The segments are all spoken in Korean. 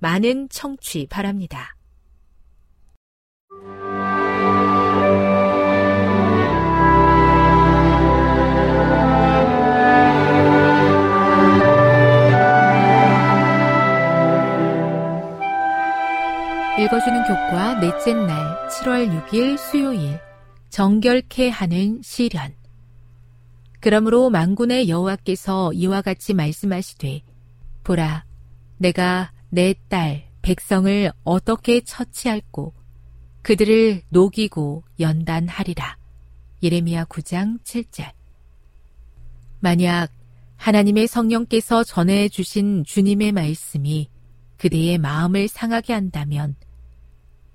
많은 청취 바랍니다. 읽어주는 교과 넷째 날 7월 6일 수요일 정결케 하는 시련 그러므로 만군의 여호와께서 이와 같이 말씀하시되 보라 내가 내 딸 백성을 어떻게 처치할꼬? 그들을 녹이고 연단하리라. 예레미야 9장 7절. 만약 하나님의 성령께서 전해 주신 주님의 말씀이 그대의 마음을 상하게 한다면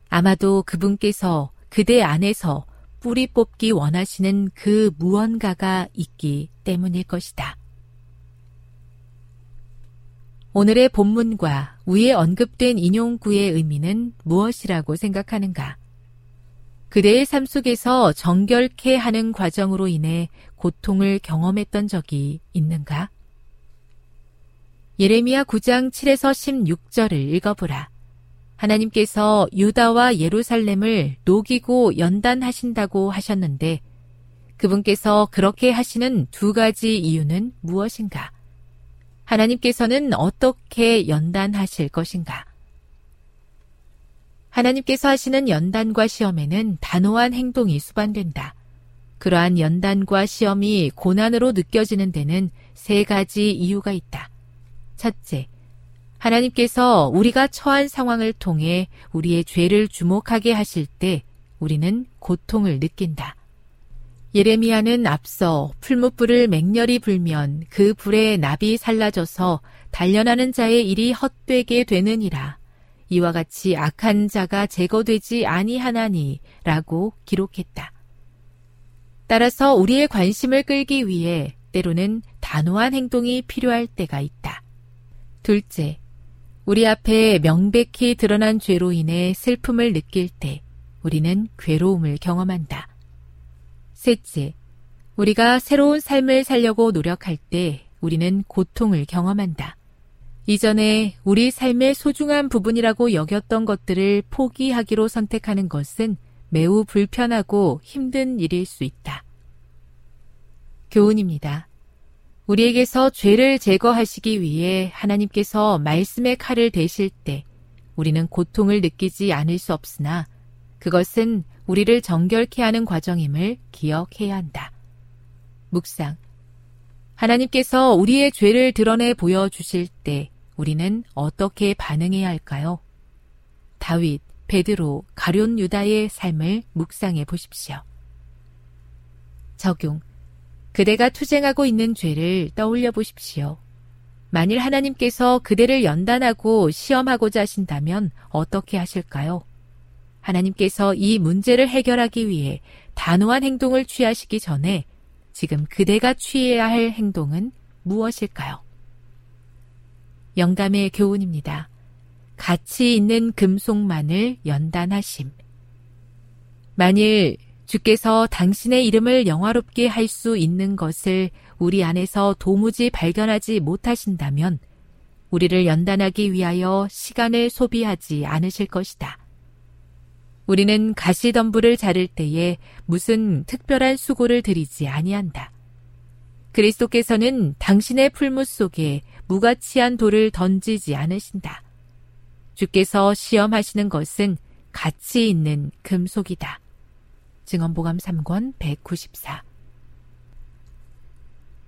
아마도 그분께서 그대 안에서 뿌리 뽑기 원하시는 그 무언가가 있기 때문일 것이다. 오늘의 본문과 위에 언급된 인용구의 의미는 무엇이라고 생각하는가? 그대의 삶 속에서 정결케 하는 과정으로 인해 고통을 경험했던 적이 있는가? 예레미야 9장 7에서 16절을 읽어보라. 하나님께서 유다와 예루살렘을 녹이고 연단하신다고 하셨는데 그분께서 그렇게 하시는 두 가지 이유는 무엇인가? 하나님께서는 어떻게 연단하실 것인가? 하나님께서 하시는 연단과 시험에는 단호한 행동이 수반된다. 그러한 연단과 시험이 고난으로 느껴지는 데는 세 가지 이유가 있다. 첫째, 하나님께서 우리가 처한 상황을 통해 우리의 죄를 주목하게 하실 때 우리는 고통을 느낀다. 예레미야는 앞서 풀무불을 맹렬히 불면 그 불에 납이 살라져서 단련하는 자의 일이 헛되게 되느니라. 이와 같이 악한 자가 제거되지 아니하나니라고 기록했다. 따라서 우리의 관심을 끌기 위해 때로는 단호한 행동이 필요할 때가 있다. 둘째, 우리 앞에 명백히 드러난 죄로 인해 슬픔을 느낄 때 우리는 괴로움을 경험한다. 셋째, 우리가 새로운 삶을 살려고 노력할 때 우리는 고통을 경험한다. 이전에 우리 삶의 소중한 부분이라고 여겼던 것들을 포기하기로 선택하는 것은 매우 불편하고 힘든 일일 수 있다. 교훈입니다. 우리에게서 죄를 제거하시기 위해 하나님께서 말씀의 칼을 대실 때 우리는 고통을 느끼지 않을 수 없으나 그것은 우리를 정결케 하는 과정임을 기억해야 한다. 묵상. 하나님께서 우리의 죄를 드러내 보여주실 때 우리는 어떻게 반응해야 할까요? 다윗, 베드로, 가룟 유다의 삶을 묵상해 보십시오. 적용. 그대가 투쟁하고 있는 죄를 떠올려 보십시오. 만일 하나님께서 그대를 연단하고 시험하고자 하신다면 어떻게 하실까요? 하나님께서 이 문제를 해결하기 위해 단호한 행동을 취하시기 전에 지금 그대가 취해야 할 행동은 무엇일까요? 영감의 교훈입니다. 가치 있는 금속만을 연단하심. 만일 주께서 당신의 이름을 영화롭게 할 수 있는 것을 우리 안에서 도무지 발견하지 못하신다면 우리를 연단하기 위하여 시간을 소비하지 않으실 것이다. 우리는 가시덤불을 자를 때에 무슨 특별한 수고를 들이지 아니한다. 그리스도께서는 당신의 풀무 속에 무가치한 돌을 던지지 않으신다. 주께서 시험하시는 것은 가치 있는 금속이다. 증언보감 3권 194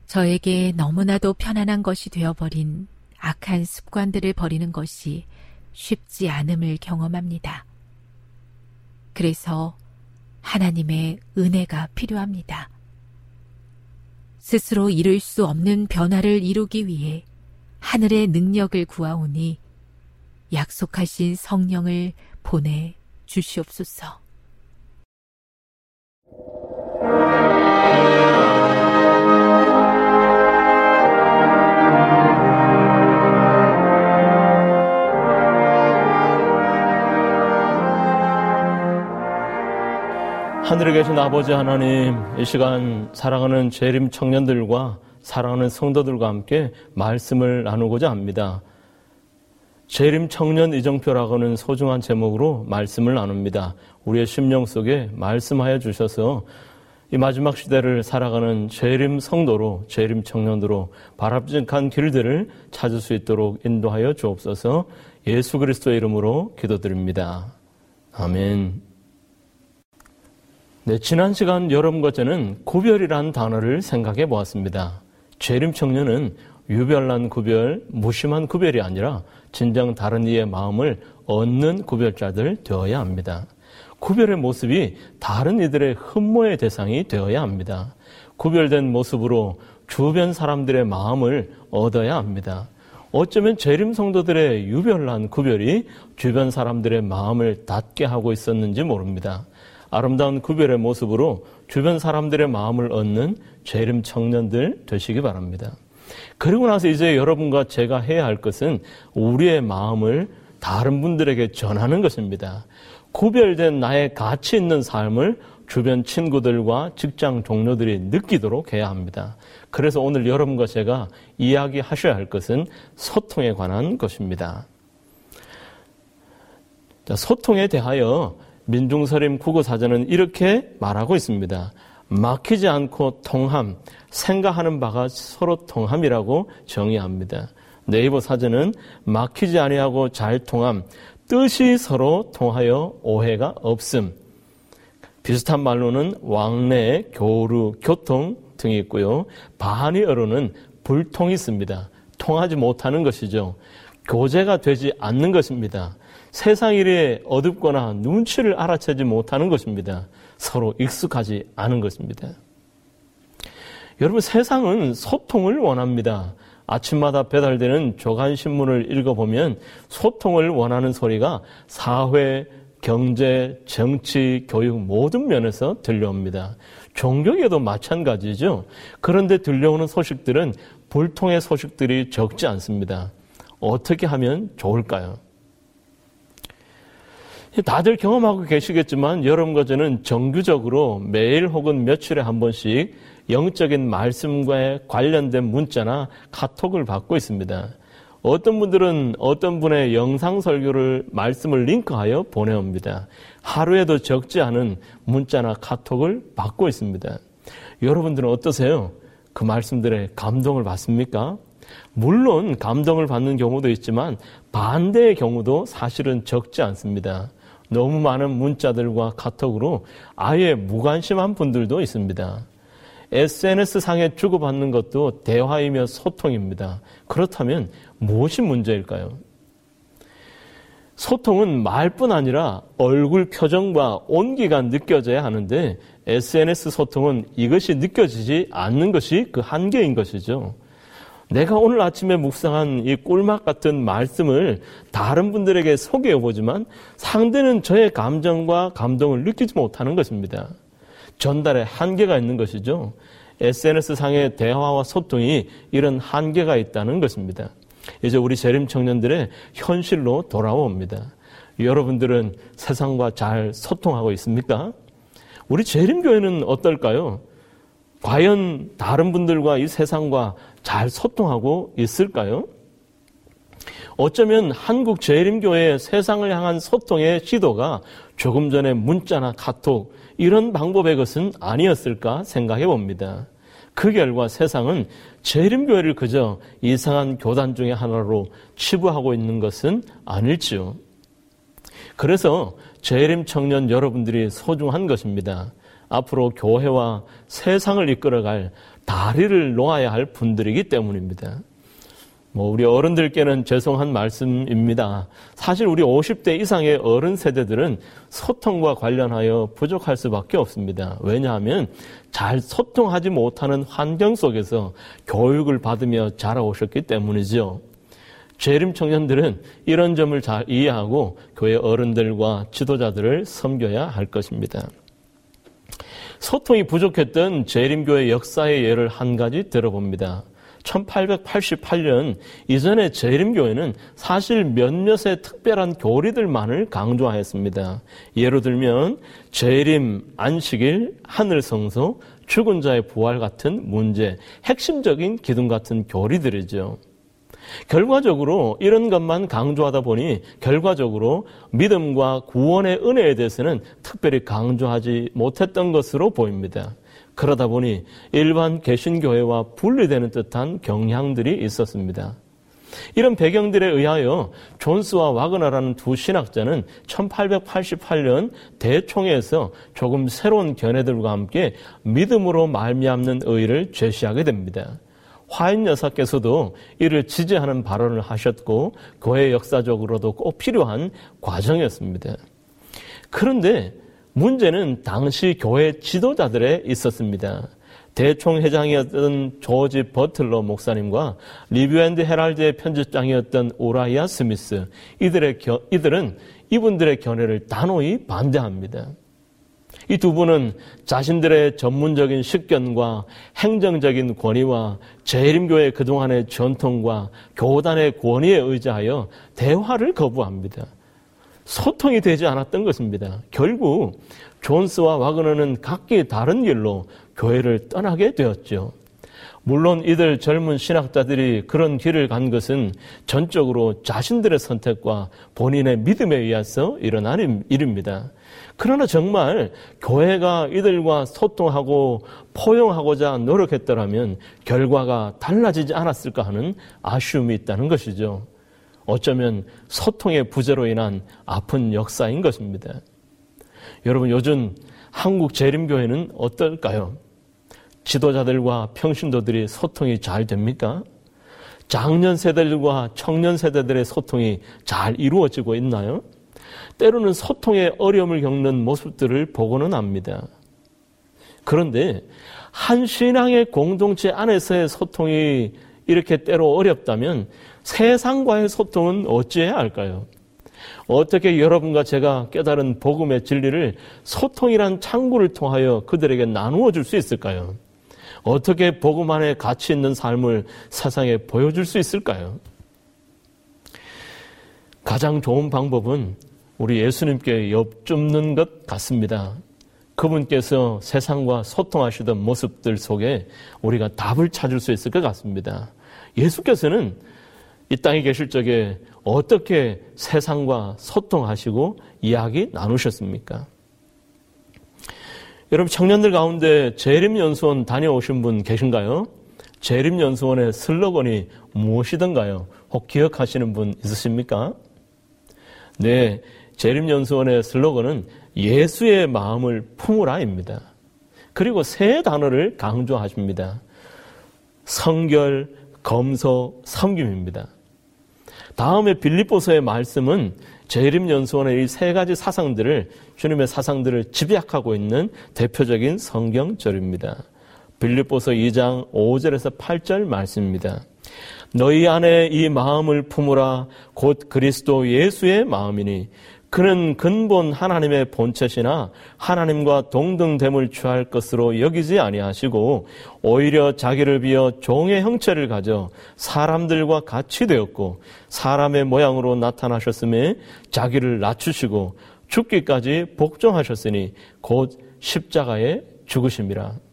저에게 너무나도 편안한 것이 되어버린 악한 습관들을 버리는 것이 쉽지 않음을 경험합니다. 그래서 하나님의 은혜가 필요합니다. 스스로 이룰 수 없는 변화를 이루기 위해 하늘의 능력을 구하오니 약속하신 성령을 보내 주시옵소서. 하늘에 계신 아버지 하나님, 이 시간 사랑하는 재림 청년들과 사랑하는 성도들과 함께 말씀을 나누고자 합니다. 재림 청년 이정표라고는 소중한 제목으로 말씀을 나눕니다. 우리의 심령 속에 말씀하여 주셔서 이 마지막 시대를 살아가는 재림 성도로, 재림 청년으로 바람직한 길들을 찾을 수 있도록 인도하여 주옵소서 예수 그리스도의 이름으로 기도드립니다. 아멘. 네, 지난 시간 여러분과 저는 구별이란 단어를 생각해 보았습니다. 재림 청년은 유별난 구별, 무심한 구별이 아니라 진정 다른 이의 마음을 얻는 구별자들 되어야 합니다. 구별의 모습이 다른 이들의 흠모의 대상이 되어야 합니다. 구별된 모습으로 주변 사람들의 마음을 얻어야 합니다. 어쩌면 재림 성도들의 유별난 구별이 주변 사람들의 마음을 닫게 하고 있었는지 모릅니다. 아름다운 구별의 모습으로 주변 사람들의 마음을 얻는 재림 청년들 되시기 바랍니다. 그리고 나서 이제 여러분과 제가 해야 할 것은 우리의 마음을 다른 분들에게 전하는 것입니다. 구별된 나의 가치 있는 삶을 주변 친구들과 직장 동료들이 느끼도록 해야 합니다. 그래서 오늘 여러분과 제가 이야기하셔야 할 것은 소통에 관한 것입니다. 소통에 대하여 민중서림 국어사전은 이렇게 말하고 있습니다. 막히지 않고 통함, 생각하는 바가 서로 통함이라고 정의합니다. 네이버 사전은 막히지 아니하고 잘 통함, 뜻이 서로 통하여 오해가 없음. 비슷한 말로는 왕래, 교류, 교통 등이 있고요. 반의어로는 불통이 있습니다. 통하지 못하는 것이죠. 교제가 되지 않는 것입니다. 세상 일에 어둡거나 눈치를 알아채지 못하는 것입니다. 서로 익숙하지 않은 것입니다. 여러분, 세상은 소통을 원합니다. 아침마다 배달되는 조간신문을 읽어보면 소통을 원하는 소리가 사회, 경제, 정치, 교육 모든 면에서 들려옵니다. 종교에도 마찬가지죠. 그런데 들려오는 소식들은 불통의 소식들이 적지 않습니다. 어떻게 하면 좋을까요? 다들 경험하고 계시겠지만 여러분과 저는 정규적으로 매일 혹은 며칠에 한 번씩 영적인 말씀과 관련된 문자나 카톡을 받고 있습니다. 어떤 분들은 어떤 분의 영상 설교를 말씀을 링크하여 보내옵니다. 하루에도 적지 않은 문자나 카톡을 받고 있습니다. 여러분들은 어떠세요? 그 말씀들에 감동을 받습니까? 물론 감동을 받는 경우도 있지만 반대의 경우도 사실은 적지 않습니다. 너무 많은 문자들과 카톡으로 아예 무관심한 분들도 있습니다. SNS 상에 주고받는 것도 대화이며 소통입니다. 그렇다면 무엇이 문제일까요? 소통은 말뿐 아니라 얼굴 표정과 온기가 느껴져야 하는데 SNS 소통은 이것이 느껴지지 않는 것이 그 한계인 것이죠. 내가 오늘 아침에 묵상한 이 꿀맛 같은 말씀을 다른 분들에게 소개해 보지만 상대는 저의 감정과 감동을 느끼지 못하는 것입니다. 전달에 한계가 있는 것이죠. SNS 상의 대화와 소통이 이런 한계가 있다는 것입니다. 이제 우리 재림 청년들의 현실로 돌아옵니다. 여러분들은 세상과 잘 소통하고 있습니까? 우리 재림교회는 어떨까요? 과연 다른 분들과 이 세상과 잘 소통하고 있을까요? 어쩌면 한국 재림교회의 세상을 향한 소통의 시도가 조금 전에 문자나 카톡 이런 방법의 것은 아니었을까 생각해 봅니다. 그 결과 세상은 재림교회를 그저 이상한 교단 중의 하나로 치부하고 있는 것은 아닐지요. 그래서 재림 청년 여러분들이 소중한 것입니다. 앞으로 교회와 세상을 이끌어갈 다리를 놓아야 할 분들이기 때문입니다. 뭐 우리 어른들께는 죄송한 말씀입니다. 사실 우리 50대 이상의 어른 세대들은 소통과 관련하여 부족할 수밖에 없습니다. 왜냐하면 잘 소통하지 못하는 환경 속에서 교육을 받으며 자라오셨기 때문이죠. 재림 청년들은 이런 점을 잘 이해하고 교회 어른들과 지도자들을 섬겨야 할 것입니다. 소통이 부족했던 재림교회 역사의 예를 한 가지 들어봅니다. 1888년 이전의 재림교회는 사실 몇몇의 특별한 교리들만을 강조하였습니다. 예로 들면 재림, 안식일, 하늘성소, 죽은 자의 부활 같은 문제, 핵심적인 기둥 같은 교리들이죠. 결과적으로 이런 것만 강조하다 보니 결과적으로 믿음과 구원의 은혜에 대해서는 특별히 강조하지 못했던 것으로 보입니다. 그러다 보니 일반 개신교회와 분리되는 듯한 경향들이 있었습니다. 이런 배경들에 의하여 존스와 와그너라는 두 신학자는 1888년 대총회에서 조금 새로운 견해들과 함께 믿음으로 말미암는 의를 제시하게 됩니다. 화잇 여사께서도 이를 지지하는 발언을 하셨고 교회 역사적으로도 꼭 필요한 과정이었습니다. 그런데 문제는 당시 교회 지도자들에 있었습니다. 대총회장이었던 조지 버틀러 목사님과 리뷰앤드 헤랄드의 편집장이었던 오라이아 스미스 이들의 겨, 이들은 이분들의 견해를 단호히 반대합니다. 이 두 분은 자신들의 전문적인 식견과 행정적인 권위와 재림교회 그동안의 전통과 교단의 권위에 의지하여 대화를 거부합니다. 소통이 되지 않았던 것입니다. 결국 존스와 와그너는 각기 다른 길로 교회를 떠나게 되었죠. 물론 이들 젊은 신학자들이 그런 길을 간 것은 전적으로 자신들의 선택과 본인의 믿음에 의해서 일어난 일입니다. 그러나 정말 교회가 이들과 소통하고 포용하고자 노력했더라면 결과가 달라지지 않았을까 하는 아쉬움이 있다는 것이죠. 어쩌면 소통의 부재로 인한 아픈 역사인 것입니다. 여러분 요즘 한국 재림교회는 어떨까요? 지도자들과 평신도들이 소통이 잘 됩니까? 장년 세대들과 청년 세대들의 소통이 잘 이루어지고 있나요? 때로는 소통에 어려움을 겪는 모습들을 보고는 합니다. 그런데 한 신앙의 공동체 안에서의 소통이 이렇게 때로 어렵다면 세상과의 소통은 어찌해야 할까요? 어떻게 여러분과 제가 깨달은 복음의 진리를 소통이란 창구를 통하여 그들에게 나누어 줄 수 있을까요? 어떻게 복음 안에 가치 있는 삶을 세상에 보여줄 수 있을까요? 가장 좋은 방법은 우리 예수님께 엽줍는 것 같습니다. 그분께서 세상과 소통하시던 모습들 속에 우리가 답을 찾을 수 있을 것 같습니다. 예수께서는 이 땅에 계실 적에 어떻게 세상과 소통하시고 이야기 나누셨습니까? 여러분 청년들 가운데 재림연수원 다녀오신 분 계신가요? 재림연수원의 슬로건이 무엇이던가요? 혹 기억하시는 분 있으십니까? 네, 재림연수원의 슬로건은 예수의 마음을 품으라입니다. 그리고 세 단어를 강조하십니다. 성결, 검소, 섬김입니다. 다음에 빌립보서의 말씀은 재림연수원의 이 세 가지 사상들을 주님의 사상들을 집약하고 있는 대표적인 성경절입니다. 빌립보서 2장 5절에서 8절 말씀입니다. 너희 안에 이 마음을 품으라 곧 그리스도 예수의 마음이니 그는 근본 하나님의 본체시나 하나님과 동등됨을 취할 것으로 여기지 아니하시고 오히려 자기를 비어 종의 형체를 가져 사람들과 같이 되었고 사람의 모양으로 나타나셨음에 자기를 낮추시고 죽기까지 복종하셨으니 곧 십자가에 죽으심이라.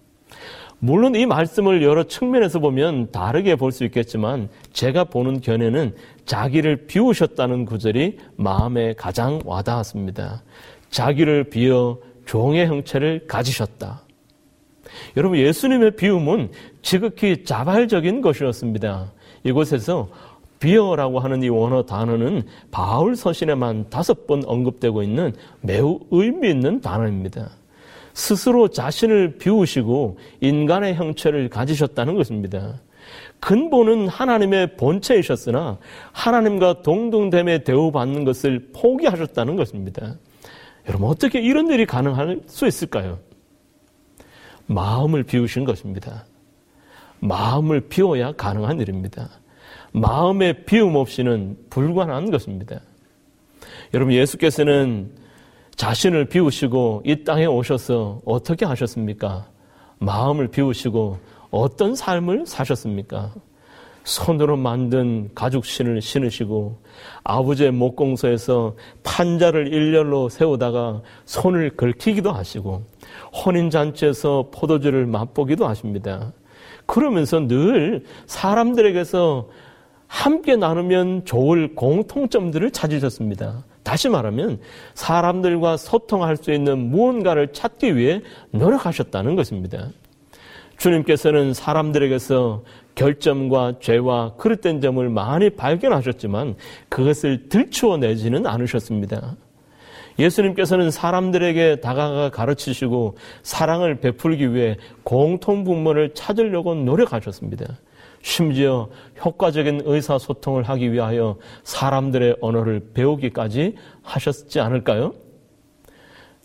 물론 이 말씀을 여러 측면에서 보면 다르게 볼 수 있겠지만 제가 보는 견해는 자기를 비우셨다는 구절이 마음에 가장 와닿았습니다. 자기를 비어 종의 형체를 가지셨다. 여러분 예수님의 비움은 지극히 자발적인 것이었습니다. 이곳에서 비어라고 하는 이 원어 단어는 바울 서신에만 다섯 번 언급되고 있는 매우 의미 있는 단어입니다. 스스로 자신을 비우시고 인간의 형체를 가지셨다는 것입니다. 근본은 하나님의 본체이셨으나 하나님과 동등됨에 대우받는 것을 포기하셨다는 것입니다. 여러분 어떻게 이런 일이 가능할 수 있을까요? 마음을 비우신 것입니다. 마음을 비워야 가능한 일입니다. 마음의 비움 없이는 불가능한 것입니다. 여러분 예수께서는 자신을 비우시고 이 땅에 오셔서 어떻게 하셨습니까? 마음을 비우시고 어떤 삶을 사셨습니까? 손으로 만든 가죽신을 신으시고 아버지의 목공소에서 판자를 일렬로 세우다가 손을 긁히기도 하시고 혼인잔치에서 포도주를 맛보기도 하십니다. 그러면서 늘 사람들에게서 함께 나누면 좋을 공통점들을 찾으셨습니다. 다시 말하면 사람들과 소통할 수 있는 무언가를 찾기 위해 노력하셨다는 것입니다. 주님께서는 사람들에게서 결점과 죄와 그릇된 점을 많이 발견하셨지만 그것을 들추어내지는 않으셨습니다. 예수님께서는 사람들에게 다가가 가르치시고 사랑을 베풀기 위해 공통 분모를 찾으려고 노력하셨습니다. 심지어 효과적인 의사소통을 하기 위하여 사람들의 언어를 배우기까지 하셨지 않을까요?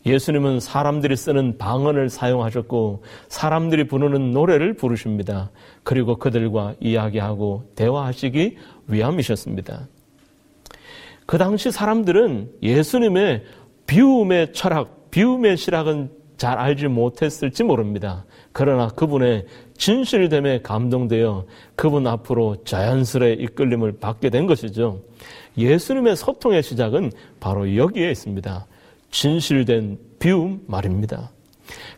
예수님은 사람들이 쓰는 방언을 사용하셨고 사람들이 부르는 노래를 부르십니다. 그리고 그들과 이야기하고 대화하시기 위함이셨습니다. 그 당시 사람들은 예수님의 비움의 철학, 비움의 실학은 잘 알지 못했을지 모릅니다. 그러나 그분의 진실됨에 감동되어 그분 앞으로 자연스레 이끌림을 받게 된 것이죠. 예수님의 소통의 시작은 바로 여기에 있습니다. 진실된 비움 말입니다.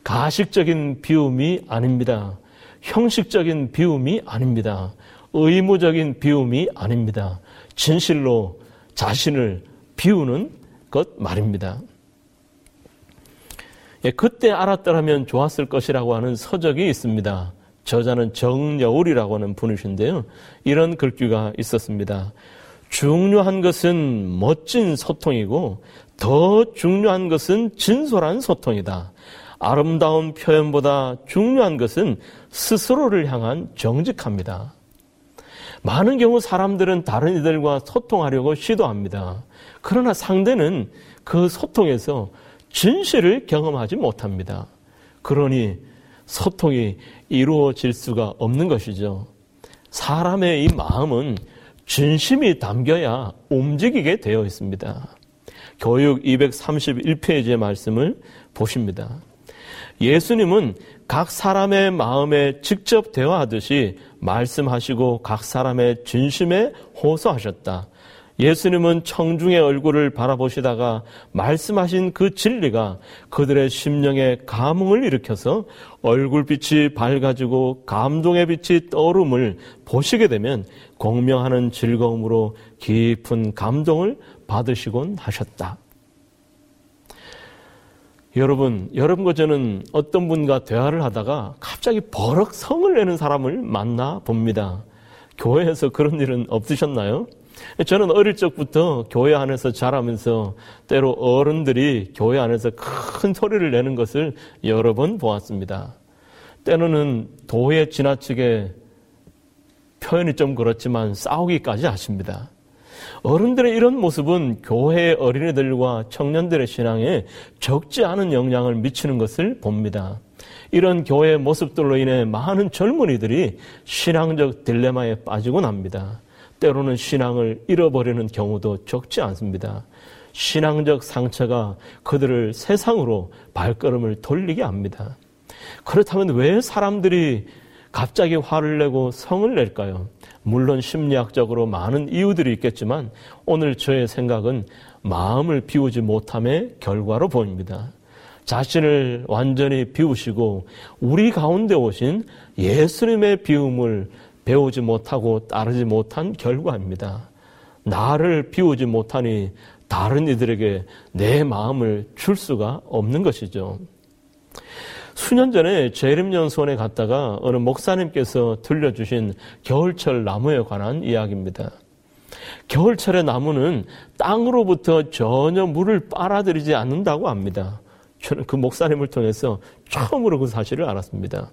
가식적인 비움이 아닙니다. 형식적인 비움이 아닙니다. 의무적인 비움이 아닙니다. 진실로 자신을 비우는 것 말입니다. 예, 그때 알았더라면 좋았을 것이라고 하는 서적이 있습니다. 저자는 정여울이라고 하는 분이신데요. 이런 글귀가 있었습니다. 중요한 것은 멋진 소통이고 더 중요한 것은 진솔한 소통이다. 아름다운 표현보다 중요한 것은 스스로를 향한 정직합니다. 많은 경우 사람들은 다른 이들과 소통하려고 시도합니다. 그러나 상대는 그 소통에서 진실을 경험하지 못합니다. 그러니 소통이 이루어질 수가 없는 것이죠. 사람의 이 마음은 진심이 담겨야 움직이게 되어 있습니다. 교육 231페이지의 말씀을 보십니다. 예수님은 각 사람의 마음에 직접 대화하듯이 말씀하시고 각 사람의 진심에 호소하셨다. 예수님은 청중의 얼굴을 바라보시다가 말씀하신 그 진리가 그들의 심령에 감흥을 일으켜서 얼굴빛이 밝아지고 감동의 빛이 떠오름을 보시게 되면 공명하는 즐거움으로 깊은 감동을 받으시곤 하셨다. 여러분, 여러분과 저는 어떤 분과 대화를 하다가 갑자기 버럭 성을 내는 사람을 만나 봅니다. 교회에서 그런 일은 없으셨나요? 저는 어릴 적부터 교회 안에서 자라면서 때로 어른들이 교회 안에서 큰 소리를 내는 것을 여러 번 보았습니다. 때로는 도에 지나치게 표현이 좀 그렇지만 싸우기까지 하십니다. 어른들의 이런 모습은 교회의 어린이들과 청년들의 신앙에 적지 않은 영향을 미치는 것을 봅니다. 이런 교회의 모습들로 인해 많은 젊은이들이 신앙적 딜레마에 빠지곤 합니다. 때로는 신앙을 잃어버리는 경우도 적지 않습니다. 신앙적 상처가 그들을 세상으로 발걸음을 돌리게 합니다. 그렇다면 왜 사람들이 갑자기 화를 내고 성을 낼까요? 물론 심리학적으로 많은 이유들이 있겠지만 오늘 저의 생각은 마음을 비우지 못함의 결과로 보입니다. 자신을 완전히 비우시고 우리 가운데 오신 예수님의 비움을 배우지 못하고 따르지 못한 결과입니다. 나를 비우지 못하니 다른 이들에게 내 마음을 줄 수가 없는 것이죠. 수년 전에 재림연수원에 갔다가 어느 목사님께서 들려주신 겨울철 나무에 관한 이야기입니다. 겨울철의 나무는 땅으로부터 전혀 물을 빨아들이지 않는다고 합니다. 저는 그 목사님을 통해서 처음으로 그 사실을 알았습니다.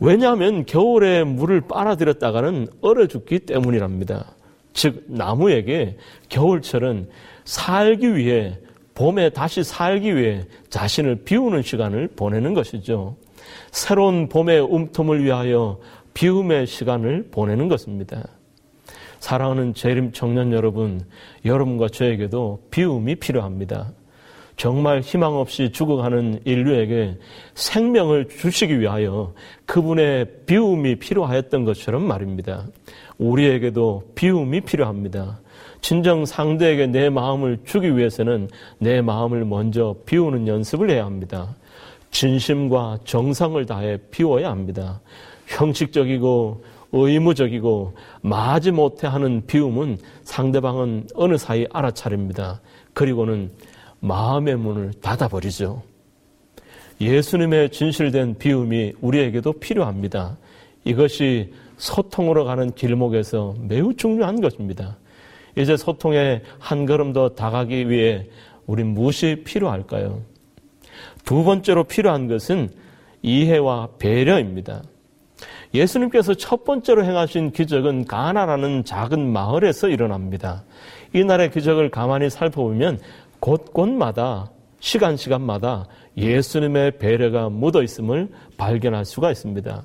왜냐하면 겨울에 물을 빨아들였다가는 얼어 죽기 때문이랍니다. 즉, 나무에게 겨울철은 살기 위해, 봄에 다시 살기 위해 자신을 비우는 시간을 보내는 것이죠. 새로운 봄의 움텀을 위하여 비움의 시간을 보내는 것입니다. 사랑하는 재림 청년 여러분, 여러분과 저에게도 비움이 필요합니다. 정말 희망 없이 죽어가는 인류에게 생명을 주시기 위하여 그분의 비움이 필요하였던 것처럼 말입니다. 우리에게도 비움이 필요합니다. 진정 상대에게 내 마음을 주기 위해서는 내 마음을 먼저 비우는 연습을 해야 합니다. 진심과 정성을 다해 비워야 합니다. 형식적이고 의무적이고 마지 못해 하는 비움은 상대방은 어느 사이 알아차립니다. 그리고는 마음의 문을 닫아버리죠. 예수님의 진실된 비움이 우리에게도 필요합니다. 이것이 소통으로 가는 길목에서 매우 중요한 것입니다. 이제 소통에 한 걸음 더 다가기 위해 우리 무엇이 필요할까요? 두 번째로 필요한 것은 이해와 배려입니다. 예수님께서 첫 번째로 행하신 기적은 가나라는 작은 마을에서 일어납니다. 이 날의 기적을 가만히 살펴보면 곳곳마다 시간 시간마다 예수님의 배려가 묻어 있음을 발견할 수가 있습니다.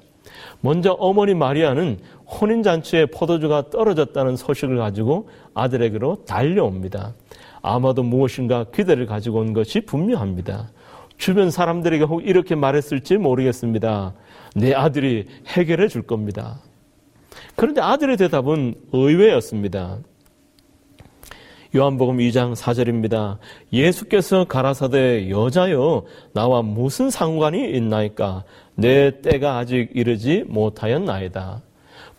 먼저 어머니 마리아는 혼인 잔치에 포도주가 떨어졌다는 소식을 가지고 아들에게로 달려옵니다. 아마도 무엇인가 기대를 가지고 온 것이 분명합니다. 주변 사람들에게 혹 이렇게 말했을지 모르겠습니다. 내 아들이 해결해 줄 겁니다. 그런데 아들의 대답은 의외였습니다. 요한복음 2장 4절입니다. 예수께서 가라사대 여자여 나와 무슨 상관이 있나이까 내 때가 아직 이르지 못하였나이다.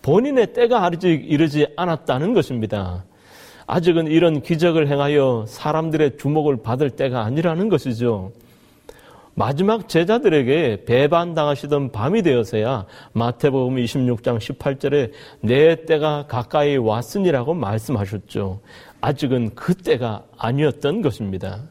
본인의 때가 아직 이르지 않았다는 것입니다. 아직은 이런 기적을 행하여 사람들의 주목을 받을 때가 아니라는 것이죠. 마지막 제자들에게 배반당하시던 밤이 되어서야 마태복음 26장 18절에 내 때가 가까이 왔으니라고 말씀하셨죠. 아직은 그때가 아니었던 것입니다.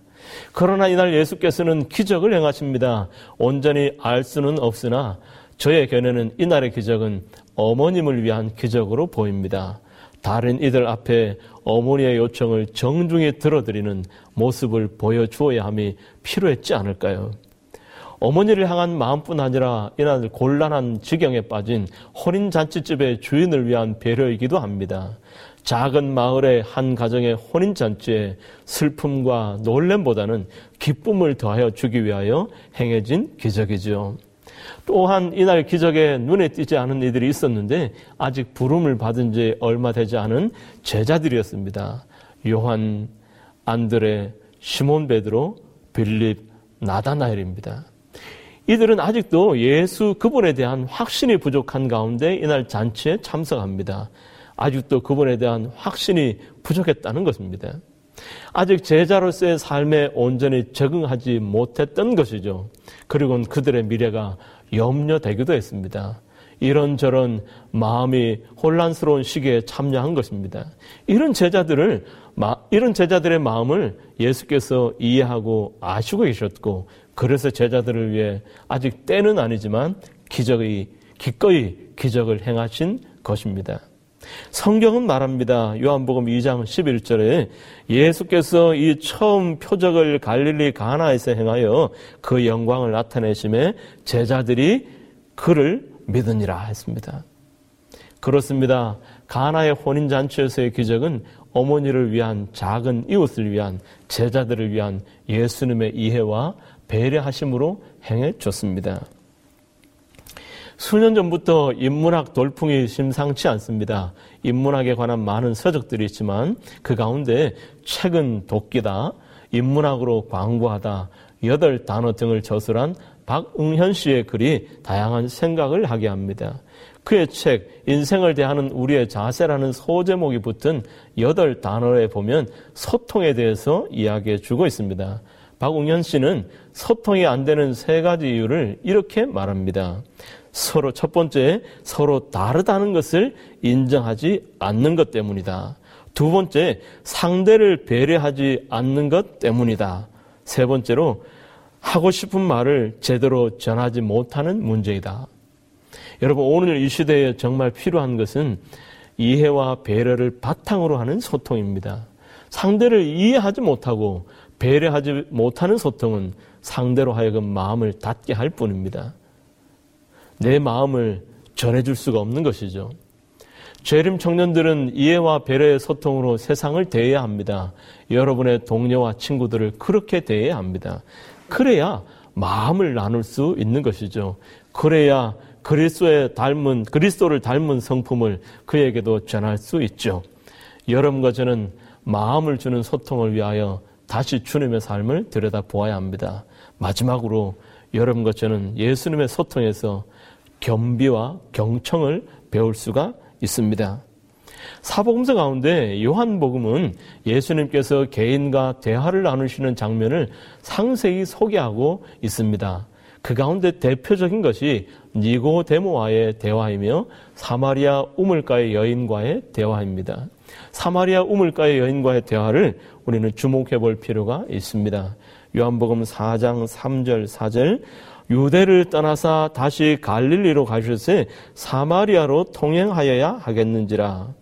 그러나 이날 예수께서는 기적을 행하십니다. 온전히 알 수는 없으나 저의 견해는 이날의 기적은 어머님을 위한 기적으로 보입니다. 다른 이들 앞에 어머니의 요청을 정중히 들어드리는 모습을 보여주어야 함이 필요했지 않을까요? 어머니를 향한 마음뿐 아니라 이날 곤란한 지경에 빠진 혼인잔치집의 주인을 위한 배려이기도 합니다. 작은 마을의 한 가정의 혼인잔치에 슬픔과 놀램보다는 기쁨을 더하여 주기 위하여 행해진 기적이죠. 또한 이날 기적에 눈에 띄지 않은 이들이 있었는데 아직 부름을 받은 지 얼마 되지 않은 제자들이었습니다. 요한, 안드레, 시몬 베드로, 빌립, 나다나엘입니다. 이들은 아직도 예수 그분에 대한 확신이 부족한 가운데 이날 잔치에 참석합니다. 아직도 그분에 대한 확신이 부족했다는 것입니다. 아직 제자로서의 삶에 온전히 적응하지 못했던 것이죠. 그리고 그들의 미래가 염려되기도 했습니다. 이런저런 마음이 혼란스러운 시기에 참여한 것입니다. 이런 제자들을 이런 제자들의 마음을 예수께서 이해하고 아시고 계셨고 그래서 제자들을 위해 아직 때는 아니지만 기적의 기꺼이 기적을 행하신 것입니다. 성경은 말합니다. 요한복음 2장 11절에 예수께서 이 처음 표적을 갈릴리 가나에서 행하여 그 영광을 나타내심에 제자들이 그를 믿으니라 했습니다. 그렇습니다. 가나의 혼인 잔치에서의 기적은 어머니를 위한 작은 이웃을 위한 제자들을 위한 예수님의 이해와 배려하심으로 행해 줬습니다. 수년 전부터 인문학 돌풍이 심상치 않습니다. 인문학에 관한 많은 서적들이 있지만 그 가운데 책은 도끼다, 인문학으로 광고하다, 여덟 단어 등을 저술한 박응현 씨의 글이 다양한 생각을 하게 합니다. 그의 책 인생을 대하는 우리의 자세라는 소제목이 붙은 여덟 단어에 보면 소통에 대해서 이야기해 주고 있습니다. 박웅현 씨는 소통이 안 되는 세 가지 이유를 이렇게 말합니다. 서로 첫 번째 서로 다르다는 것을 인정하지 않는 것 때문이다. 두 번째 상대를 배려하지 않는 것 때문이다. 세 번째로 하고 싶은 말을 제대로 전하지 못하는 문제이다. 여러분 오늘 이 시대에 정말 필요한 것은 이해와 배려를 바탕으로 하는 소통입니다. 상대를 이해하지 못하고 배려하지 못하는 소통은 상대로 하여금 마음을 닫게 할 뿐입니다. 내 마음을 전해줄 수가 없는 것이죠. 재림 청년들은 이해와 배려의 소통으로 세상을 대해야 합니다. 여러분의 동료와 친구들을 그렇게 대해야 합니다. 그래야 마음을 나눌 수 있는 것이죠. 그래야 그리스도의 닮은 그리스도를 닮은 성품을 그에게도 전할 수 있죠. 여러분과 저는 마음을 주는 소통을 위하여 다시 주님의 삶을 들여다 보아야 합니다. 마지막으로 여러분과 저는 예수님의 소통에서 겸비와 경청을 배울 수가 있습니다. 사복음서 가운데 요한복음은 예수님께서 개인과 대화를 나누시는 장면을 상세히 소개하고 있습니다. 그 가운데 대표적인 것이 니고데모와의 대화이며 사마리아 우물가의 여인과의 대화입니다. 사마리아 우물가의 여인과의 대화를 우리는 주목해 볼 필요가 있습니다. 요한복음 4장 3절 4절 유대를 떠나사 다시 갈릴리로 가셔서 사마리아로 통행하여야 하겠는지라.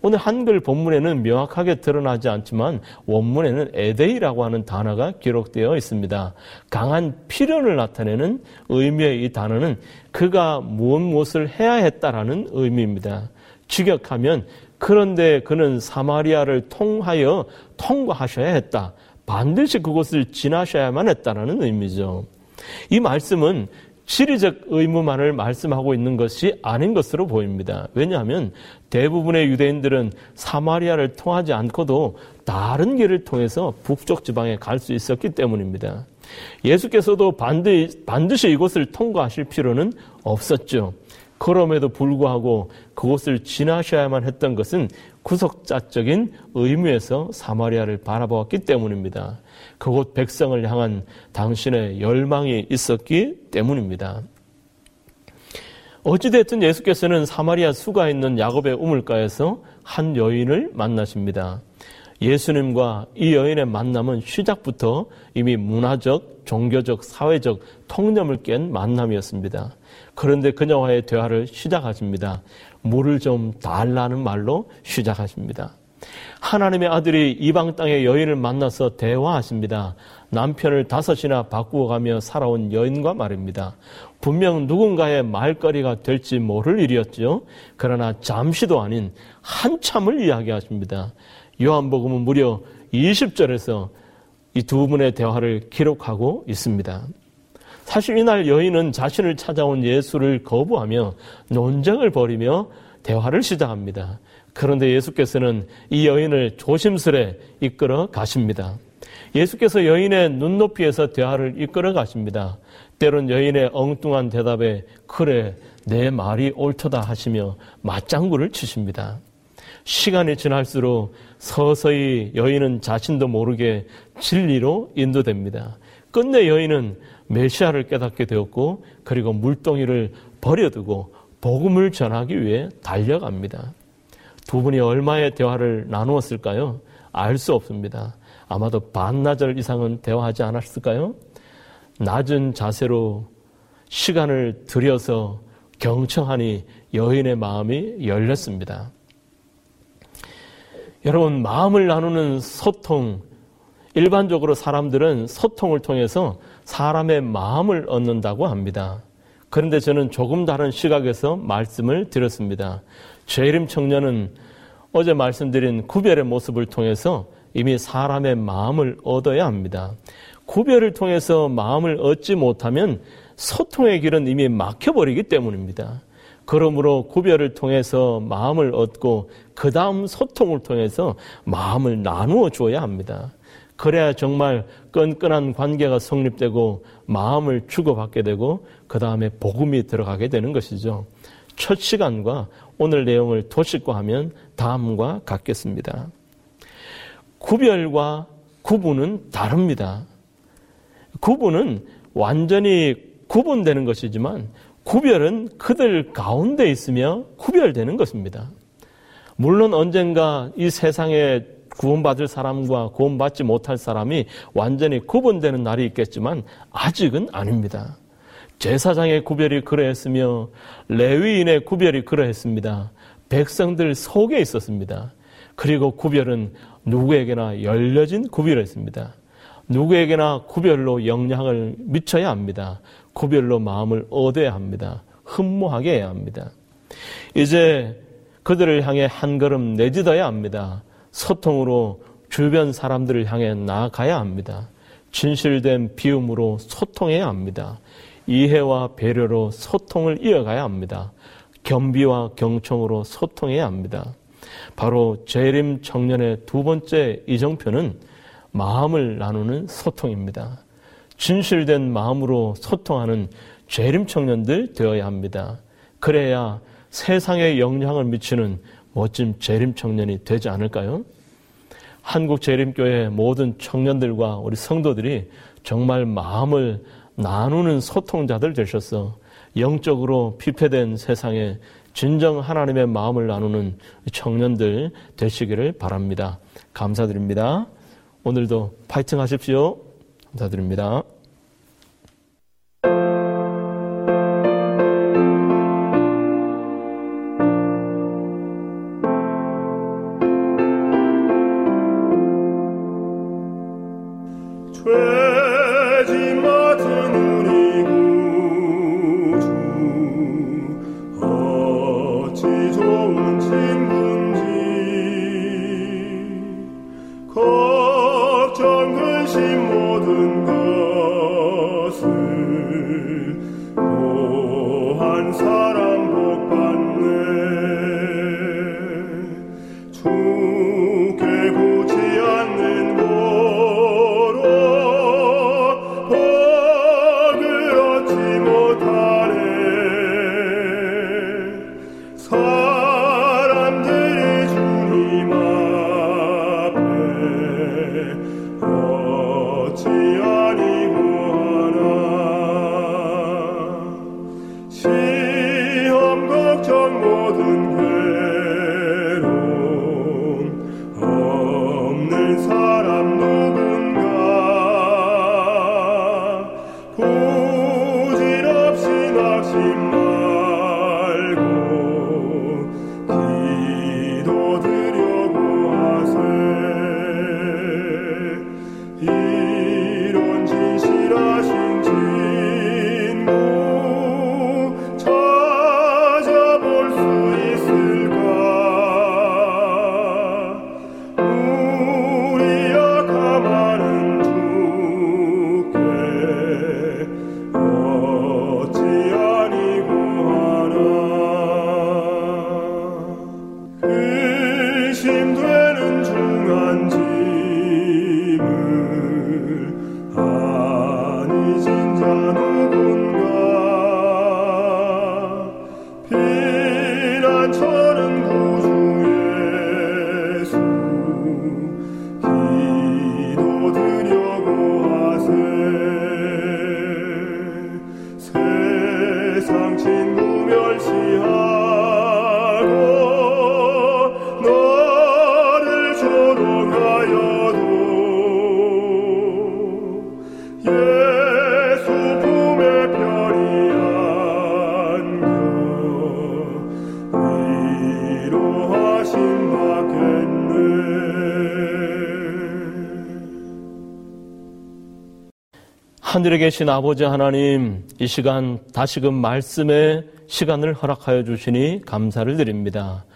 오늘 한글 본문에는 명확하게 드러나지 않지만 원문에는 에데이라고 하는 단어가 기록되어 있습니다. 강한 필연을 나타내는 의미의 이 단어는 그가 무엇 무엇을 해야 했다라는 의미입니다. 직역하면 그런데 그는 사마리아를 통하여 통과하셔야 했다. 반드시 그곳을 지나셔야만 했다라는 의미죠. 이 말씀은 지리적 의무만을 말씀하고 있는 것이 아닌 것으로 보입니다. 왜냐하면 대부분의 유대인들은 사마리아를 통하지 않고도 다른 길을 통해서 북쪽 지방에 갈 수 있었기 때문입니다. 예수께서도 반드시, 반드시 이곳을 통과하실 필요는 없었죠. 그럼에도 불구하고 그곳을 지나셔야만 했던 것은 구속자적인 의무에서 사마리아를 바라보았기 때문입니다. 그곳 백성을 향한 당신의 열망이 있었기 때문입니다. 어찌됐든 예수께서는 사마리아 수가 있는 야곱의 우물가에서 한 여인을 만나십니다. 예수님과 이 여인의 만남은 시작부터 이미 문화적, 종교적, 사회적 통념을 깬 만남이었습니다. 그런데 그녀와의 대화를 시작하십니다. 물을 좀 달라는 말로 시작하십니다. 하나님의 아들이 이방 땅의 여인을 만나서 대화하십니다. 남편을 다섯이나 바꾸어 가며 살아온 여인과 말입니다. 분명 누군가의 말거리가 될지 모를 일이었죠. 그러나 잠시도 아닌 한참을 이야기하십니다. 요한복음은 무려 20절에서 이 두 분의 대화를 기록하고 있습니다. 사실 이날 여인은 자신을 찾아온 예수를 거부하며 논쟁을 벌이며 대화를 시작합니다. 그런데 예수께서는 이 여인을 조심스레 이끌어 가십니다. 예수께서 여인의 눈높이에서 대화를 이끌어 가십니다. 때론 여인의 엉뚱한 대답에 그래 내 말이 옳다 하시며 맞장구를 치십니다. 시간이 지날수록 서서히 여인은 자신도 모르게 진리로 인도됩니다. 끝내 여인은 메시아를 깨닫게 되었고 그리고 물동이를 버려두고 복음을 전하기 위해 달려갑니다. 두 분이 얼마의 대화를 나누었을까요? 알 수 없습니다. 아마도 반나절 이상은 대화하지 않았을까요? 낮은 자세로 시간을 들여서 경청하니 여인의 마음이 열렸습니다. 여러분, 마음을 나누는 소통, 일반적으로 사람들은 소통을 통해서 사람의 마음을 얻는다고 합니다. 그런데 저는 조금 다른 시각에서 말씀을 드렸습니다. 죄림 청년은 어제 말씀드린 구별의 모습을 통해서 이미 사람의 마음을 얻어야 합니다. 구별을 통해서 마음을 얻지 못하면 소통의 길은 이미 막혀버리기 때문입니다. 그러므로 구별을 통해서 마음을 얻고 그 다음 소통을 통해서 마음을 나누어 줘야 합니다. 그래야 정말 끈끈한 관계가 성립되고 마음을 주고받게 되고 그 다음에 복음이 들어가게 되는 것이죠. 첫 시간과 오늘 내용을 도식화하면 다음과 같겠습니다. 구별과 구분은 다릅니다. 구분은 완전히 구분되는 것이지만 구별은 그들 가운데 있으며 구별되는 것입니다. 물론 언젠가 이 세상에 구원받을 사람과 구원받지 못할 사람이 완전히 구분되는 날이 있겠지만 아직은 아닙니다. 제사장의 구별이 그러했으며 레위인의 구별이 그러했습니다. 백성들 속에 있었습니다. 그리고 구별은 누구에게나 열려진 구별이었습니다. 누구에게나 구별로 영향을 미쳐야 합니다. 구별로 마음을 얻어야 합니다. 흠모하게 해야 합니다. 이제 그들을 향해 한 걸음 내딛어야 합니다. 소통으로 주변 사람들을 향해 나아가야 합니다. 진실된 비움으로 소통해야 합니다. 이해와 배려로 소통을 이어가야 합니다. 겸비와 경청으로 소통해야 합니다. 바로 재림 청년의 두 번째 이정표는 마음을 나누는 소통입니다. 진실된 마음으로 소통하는 재림 청년들 되어야 합니다. 그래야 세상에 영향을 미치는 멋진 재림 청년이 되지 않을까요? 한국 재림교회 모든 청년들과 우리 성도들이 정말 마음을 나누는 소통자들 되셔서 영적으로 피폐된 세상에 진정 하나님의 마음을 나누는 청년들 되시기를 바랍니다. 감사드립니다. 오늘도 파이팅 하십시오. 감사드립니다. 하늘에 계신 아버지 하나님, 이 시간 다시금 말씀의 시간을 허락하여 주시니 감사를 드립니다.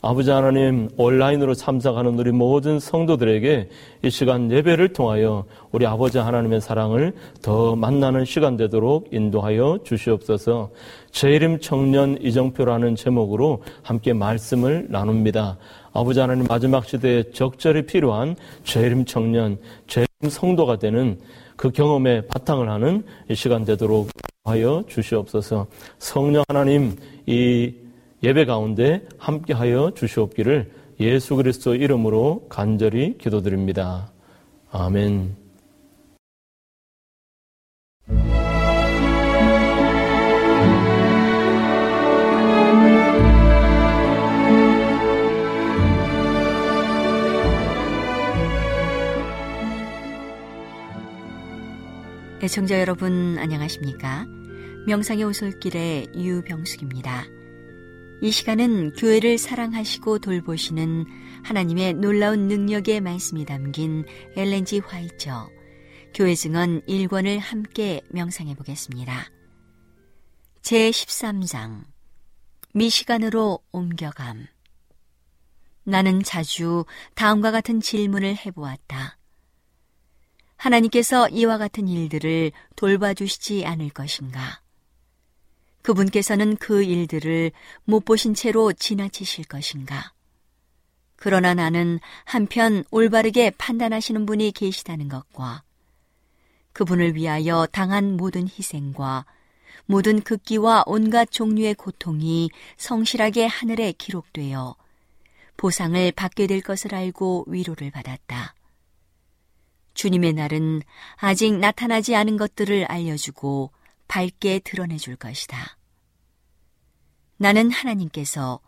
아버지 하나님, 온라인으로 참석하는 우리 모든 성도들에게 이 시간 예배를 통하여 우리 아버지 하나님의 사랑을 더 만나는 시간 되도록 인도하여 주시옵소서 제 이름 청년 이정표라는 제목으로 함께 말씀을 나눕니다. 아버지 하나님 마지막 시대에 적절히 필요한 제 이름 청년, 제 이름 성도가 되는 그 경험에 바탕을 하는 이 시간 되도록 하여 주시옵소서. 성령 하나님 이 예배 가운데 함께하여 주시옵기를 예수 그리스도 이름으로 간절히 기도드립니다. 아멘. 애청자 여러분 안녕하십니까? 명상의 오솔길의 유병숙입니다. 이 시간은 교회를 사랑하시고 돌보시는 하나님의 놀라운 능력의 말씀이 담긴 엘렌지 화이처 교회 증언 1권을 함께 명상해 보겠습니다. 제 13장 미시간으로 옮겨감 나는 자주 다음과 같은 질문을 해보았다. 하나님께서 이와 같은 일들을 돌봐주시지 않을 것인가? 그분께서는 그 일들을 못 보신 채로 지나치실 것인가? 그러나 나는 한편 올바르게 판단하시는 분이 계시다는 것과 그분을 위하여 당한 모든 희생과 모든 극기와 온갖 종류의 고통이 성실하게 하늘에 기록되어 보상을 받게 될 것을 알고 위로를 받았다. 주님의 날은 아직 나타나지 않은 것들을 알려주고 밝게 드러내 줄 것이다. 나는 하나님께서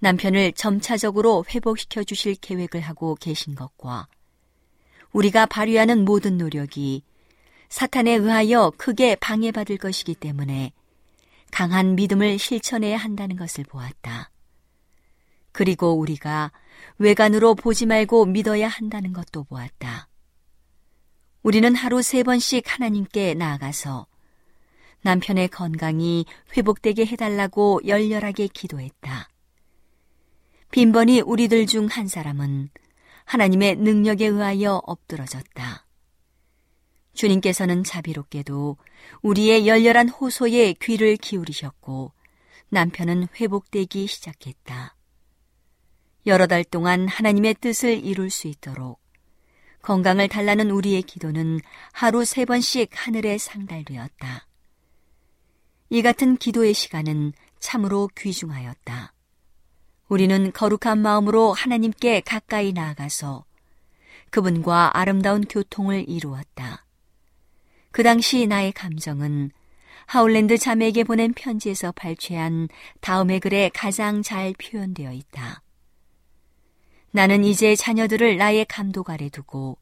남편을 점차적으로 회복시켜 주실 계획을 하고 계신 것과 우리가 발휘하는 모든 노력이 사탄에 의하여 크게 방해받을 것이기 때문에 강한 믿음을 실천해야 한다는 것을 보았다. 그리고 우리가 외관으로 보지 말고 믿어야 한다는 것도 보았다. 우리는 하루 세 번씩 하나님께 나아가서 남편의 건강이 회복되게 해달라고 열렬하게 기도했다. 빈번히 우리들 중 한 사람은 하나님의 능력에 의하여 엎드러졌다. 주님께서는 자비롭게도 우리의 열렬한 호소에 귀를 기울이셨고 남편은 회복되기 시작했다. 여러 달 동안 하나님의 뜻을 이룰 수 있도록 건강을 달라는 우리의 기도는 하루 세 번씩 하늘에 상달되었다. 이 같은 기도의 시간은 참으로 귀중하였다. 우리는 거룩한 마음으로 하나님께 가까이 나아가서 그분과 아름다운 교통을 이루었다. 그 당시 나의 감정은 하울랜드 자매에게 보낸 편지에서 발췌한 다음의 글에 가장 잘 표현되어 있다. 나는 이제 자녀들을 나의 감독 아래 두고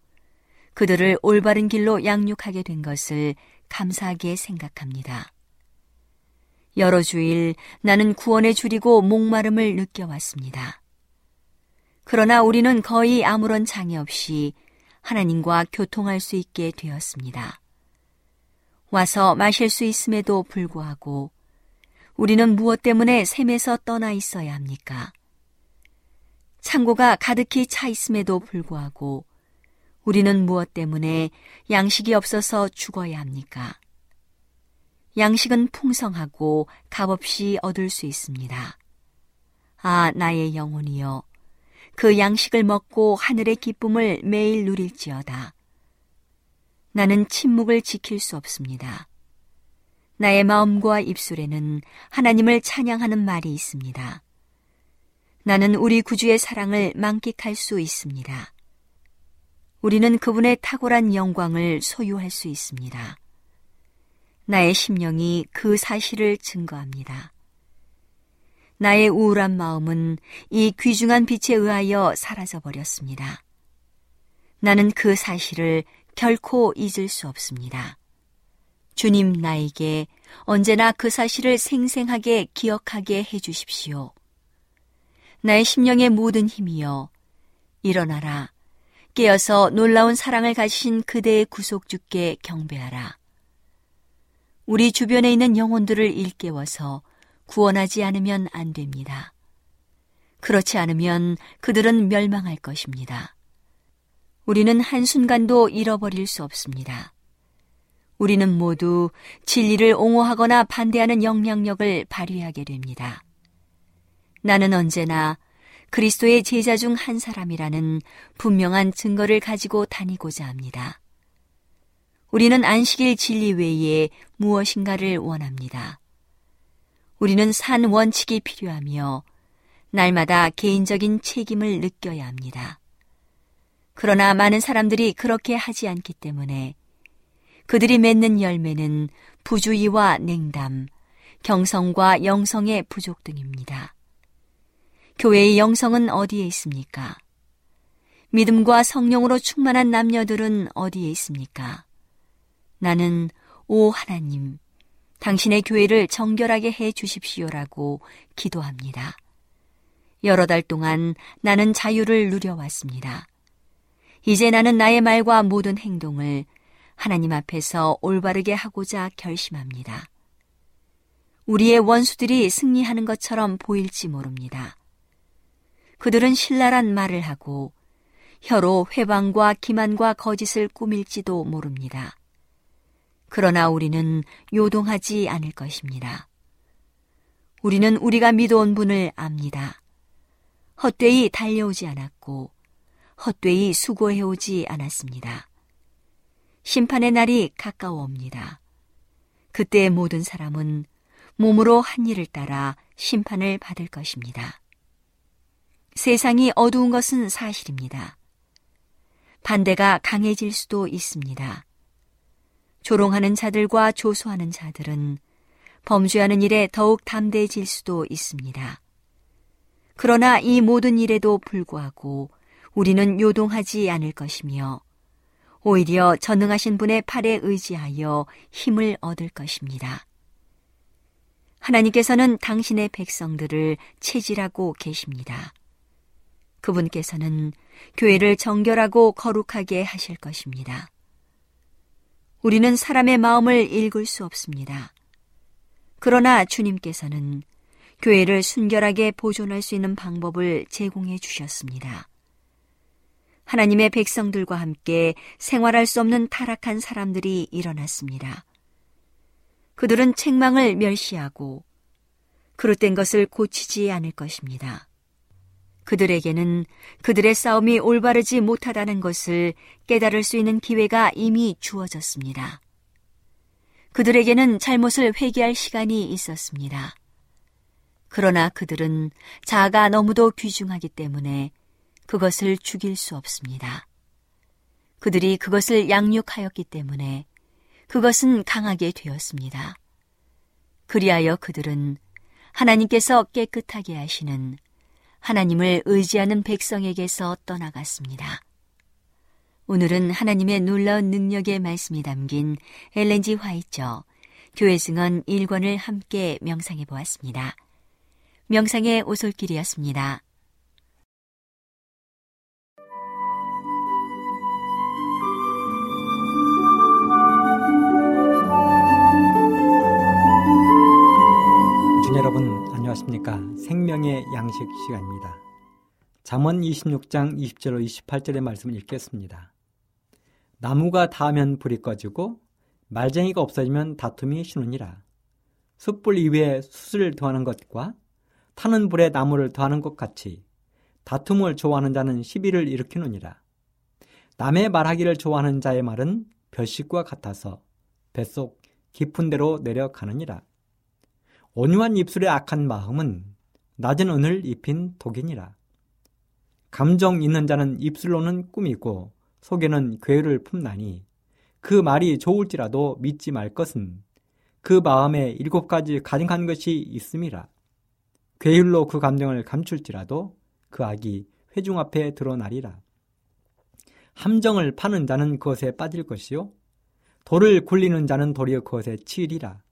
그들을 올바른 길로 양육하게 된 것을 감사하게 생각합니다. 여러 주일 나는 구원에 줄이고 목마름을 느껴왔습니다. 그러나 우리는 거의 아무런 장애 없이 하나님과 교통할 수 있게 되었습니다. 와서 마실 수 있음에도 불구하고 우리는 무엇 때문에 샘에서 떠나 있어야 합니까? 창고가 가득히 차 있음에도 불구하고 우리는 무엇 때문에 양식이 없어서 죽어야 합니까? 양식은 풍성하고 값없이 얻을 수 있습니다. 아, 나의 영혼이여. 그 양식을 먹고 하늘의 기쁨을 매일 누릴지어다. 나는 침묵을 지킬 수 없습니다. 나의 마음과 입술에는 하나님을 찬양하는 말이 있습니다. 나는 우리 구주의 사랑을 만끽할 수 있습니다. 우리는 그분의 탁월한 영광을 소유할 수 있습니다. 나의 심령이 그 사실을 증거합니다. 나의 우울한 마음은 이 귀중한 빛에 의하여 사라져 버렸습니다. 나는 그 사실을 결코 잊을 수 없습니다. 주님 나에게 언제나 그 사실을 생생하게 기억하게 해 주십시오. 나의 심령의 모든 힘이여 일어나라 깨어서 놀라운 사랑을 가지신 그대의 구속주께 경배하라. 우리 주변에 있는 영혼들을 일깨워서 구원하지 않으면 안 됩니다. 그렇지 않으면 그들은 멸망할 것입니다. 우리는 한순간도 잃어버릴 수 없습니다. 우리는 모두 진리를 옹호하거나 반대하는 영향력을 발휘하게 됩니다. 나는 언제나 그리스도의 제자 중 한 사람이라는 분명한 증거를 가지고 다니고자 합니다. 우리는 안식일 진리 외에 무엇인가를 원합니다. 우리는 산 원칙이 필요하며 날마다 개인적인 책임을 느껴야 합니다. 그러나 많은 사람들이 그렇게 하지 않기 때문에 그들이 맺는 열매는 부주의와 냉담, 경성과 영성의 부족 등입니다. 교회의 영성은 어디에 있습니까? 믿음과 성령으로 충만한 남녀들은 어디에 있습니까? 나는 오 하나님, 당신의 교회를 정결하게 해 주십시오라고 기도합니다. 여러 달 동안 나는 자유를 누려왔습니다. 이제 나는 나의 말과 모든 행동을 하나님 앞에서 올바르게 하고자 결심합니다. 우리의 원수들이 승리하는 것처럼 보일지 모릅니다. 그들은 신랄한 말을 하고 혀로 회방과 기만과 거짓을 꾸밀지도 모릅니다. 그러나 우리는 요동하지 않을 것입니다. 우리는 우리가 믿어온 분을 압니다. 헛되이 달려오지 않았고 헛되이 수고해오지 않았습니다. 심판의 날이 가까워옵니다. 그때 모든 사람은 몸으로 한 일을 따라 심판을 받을 것입니다. 세상이 어두운 것은 사실입니다. 반대가 강해질 수도 있습니다. 조롱하는 자들과 조소하는 자들은 범죄하는 일에 더욱 담대해질 수도 있습니다. 그러나 이 모든 일에도 불구하고 우리는 요동하지 않을 것이며 오히려 전능하신 분의 팔에 의지하여 힘을 얻을 것입니다. 하나님께서는 당신의 백성들을 체질하고 계십니다. 그분께서는 교회를 정결하고 거룩하게 하실 것입니다. 우리는 사람의 마음을 읽을 수 없습니다. 그러나 주님께서는 교회를 순결하게 보존할 수 있는 방법을 제공해 주셨습니다. 하나님의 백성들과 함께 생활할 수 없는 타락한 사람들이 일어났습니다. 그들은 책망을 멸시하고 그릇된 것을 고치지 않을 것입니다. 그들에게는 그들의 싸움이 올바르지 못하다는 것을 깨달을 수 있는 기회가 이미 주어졌습니다. 그들에게는 잘못을 회개할 시간이 있었습니다. 그러나 그들은 자아가 너무도 귀중하기 때문에 그것을 죽일 수 없습니다. 그들이 그것을 양육하였기 때문에 그것은 강하게 되었습니다. 그리하여 그들은 하나님께서 깨끗하게 하시는 하나님을 의지하는 백성에게서 떠나갔습니다. 오늘은 하나님의 놀라운 능력의 말씀이 담긴 엘렌지 화이처 교회 증언 1권을 함께 명상해 보았습니다. 명상의 오솔길이었습니다. 안녕하십니까. 생명의 양식 시간입니다. 잠언 26장 20절로 28절의 말씀을 읽겠습니다. 나무가 닿으면 불이 꺼지고 말쟁이가 없어지면 다툼이 쉬느니라. 숯불 이외에 숯을 더하는 것과 타는 불에 나무를 더하는 것 같이 다툼을 좋아하는 자는 시비를 일으키느니라. 남의 말하기를 좋아하는 자의 말은 벼식과 같아서 뱃속 깊은 데로 내려가느니라 온유한 입술의 악한 마음은 낮은 은을 입힌 독이니라. 감정 있는 자는 입술로는 꿈이고 속에는 괴를 품나니 그 말이 좋을지라도 믿지 말 것은 그 마음에 일곱 가지 가증한 것이 있음이라. 괴율로 그 감정을 감출지라도 그 악이 회중 앞에 드러나리라. 함정을 파는 자는 그것에 빠질 것이요. 돌을 굴리는 자는 도리어 그것에 치이리라.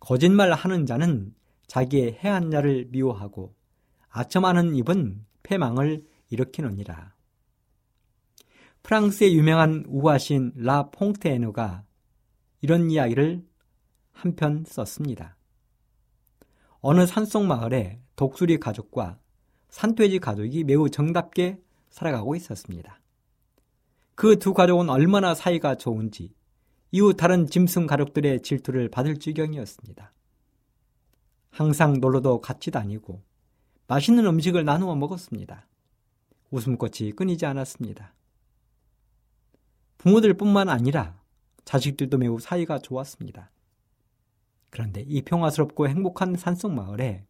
거짓말 하는 자는 자기의 해한 자를 미워하고 아첨하는 입은 패망을 일으키느니라. 프랑스의 유명한 우화신 라 퐁테누가 이런 이야기를 한 편 썼습니다. 어느 산속 마을에 독수리 가족과 산돼지 가족이 매우 정답게 살아가고 있었습니다. 그 두 가족은 얼마나 사이가 좋은지 이후 다른 짐승 가족들의 질투를 받을 지경이었습니다. 항상 놀러도 같이 다니고 맛있는 음식을 나누어 먹었습니다. 웃음꽃이 끊이지 않았습니다. 부모들뿐만 아니라 자식들도 매우 사이가 좋았습니다. 그런데 이 평화스럽고 행복한 산속 마을에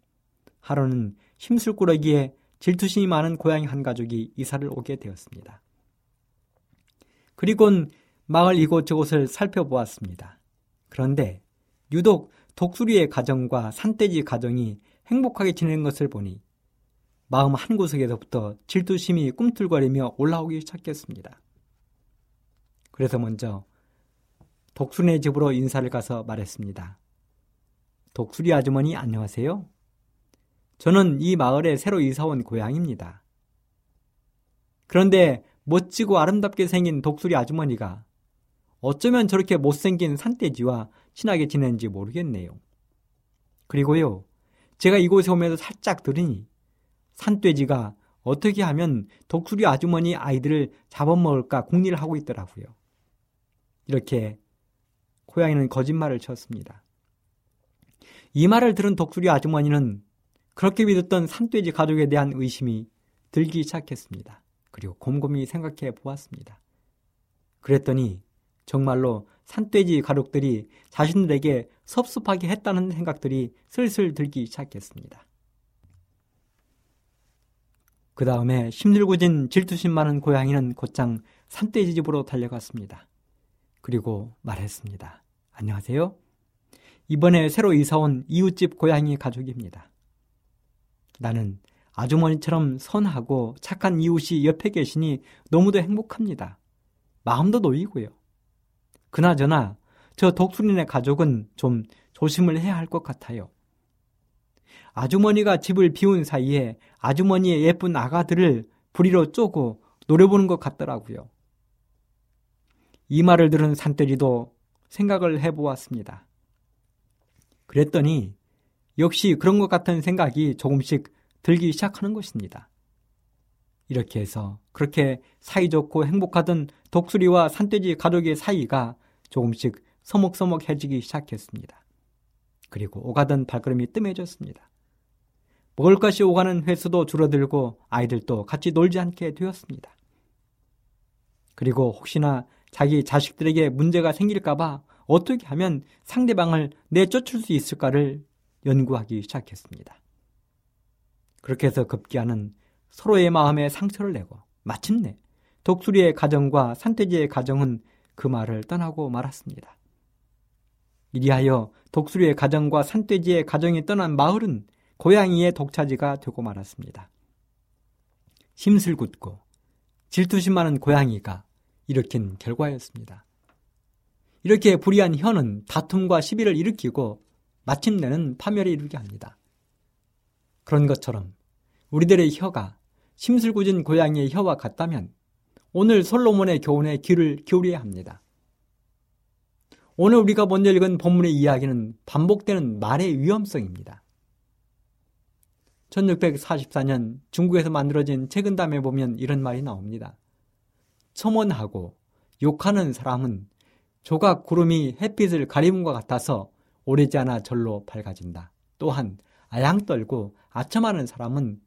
하루는 힘술꾸러기에 질투심이 많은 고양이 한 가족이 이사를 오게 되었습니다. 그리곤 마을 이곳저곳을 살펴보았습니다. 그런데 유독 독수리의 가정과 산돼지 가정이 행복하게 지내는 것을 보니 마음 한구석에서부터 질투심이 꿈틀거리며 올라오기 시작했습니다. 그래서 먼저 독수리네 집으로 인사를 가서 말했습니다. 독수리 아주머니 안녕하세요. 저는 이 마을에 새로 이사온 고양입니다. 그런데 멋지고 아름답게 생긴 독수리 아주머니가 어쩌면 저렇게 못생긴 산돼지와 친하게 지내는지 모르겠네요. 그리고요, 제가 이곳에 오면서 살짝 들으니 산돼지가 어떻게 하면 독수리 아주머니 아이들을 잡아먹을까 궁리를 하고 있더라고요. 이렇게 고양이는 거짓말을 쳤습니다. 이 말을 들은 독수리 아주머니는 그렇게 믿었던 산돼지 가족에 대한 의심이 들기 시작했습니다. 그리고 곰곰이 생각해 보았습니다. 그랬더니 정말로 산돼지 가족들이 자신들에게 섭섭하게 했다는 생각들이 슬슬 들기 시작했습니다. 그 다음에 힘들고진 질투심 많은 고양이는 곧장 산돼지 집으로 달려갔습니다. 그리고 말했습니다. 안녕하세요. 이번에 새로 이사온 이웃집 고양이 가족입니다. 나는 아주머니처럼 선하고 착한 이웃이 옆에 계시니 너무도 행복합니다. 마음도 놓이고요. 그나저나 저 독수리네 가족은 좀 조심을 해야 할 것 같아요. 아주머니가 집을 비운 사이에 아주머니의 예쁜 아가들을 부리로 쪼고 노려보는 것 같더라고요. 이 말을 들은 산돼지도 생각을 해보았습니다. 그랬더니 역시 그런 것 같은 생각이 조금씩 들기 시작하는 것입니다. 이렇게 해서 그렇게 사이좋고 행복하던 독수리와 산돼지 가족의 사이가 조금씩 서먹서먹해지기 시작했습니다. 그리고 오가던 발걸음이 뜸해졌습니다. 먹을 것이 오가는 횟수도 줄어들고 아이들도 같이 놀지 않게 되었습니다. 그리고 혹시나 자기 자식들에게 문제가 생길까봐 어떻게 하면 상대방을 내쫓을 수 있을까를 연구하기 시작했습니다. 그렇게 해서 급기야는 서로의 마음에 상처를 내고 마침내 독수리의 가정과 산돼지의 가정은 그 말을 떠나고 말았습니다. 이리하여 독수리의 가정과 산돼지의 가정이 떠난 마을은 고양이의 독차지가 되고 말았습니다. 힘슬 굳고 질투심 많은 고양이가 일으킨 결과였습니다. 이렇게 불의한 혀는 다툼과 시비를 일으키고 마침내는 파멸에 이르게 합니다. 그런 것처럼 우리들의 혀가 심술궂은 고양이의 혀와 같다면 오늘 솔로몬의 교훈에 귀를 기울여야 합니다. 오늘 우리가 먼저 읽은 본문의 이야기는 반복되는 말의 위험성입니다. 1644년 중국에서 만들어진 책은담에 보면 이런 말이 나옵니다. 첨언하고 욕하는 사람은 조각 구름이 햇빛을 가리문과 같아서 오래지 않아 절로 밝아진다. 또한 아양 떨고 아첨하는 사람은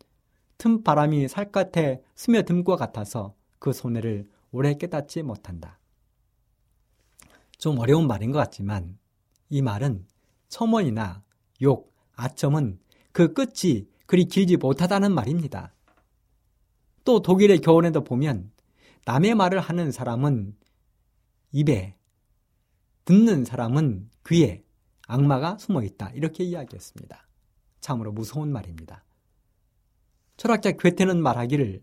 틈 바람이 살갗에 스며듦과 같아서 그 손해를 오래 깨닫지 못한다. 좀 어려운 말인 것 같지만 이 말은 첨언이나 욕, 아첨은 그 끝이 그리 길지 못하다는 말입니다. 또 독일의 교훈에도 보면 남의 말을 하는 사람은 입에, 듣는 사람은 귀에 악마가 숨어 있다. 이렇게 이야기했습니다. 참으로 무서운 말입니다. 철학자 괴테는 말하기를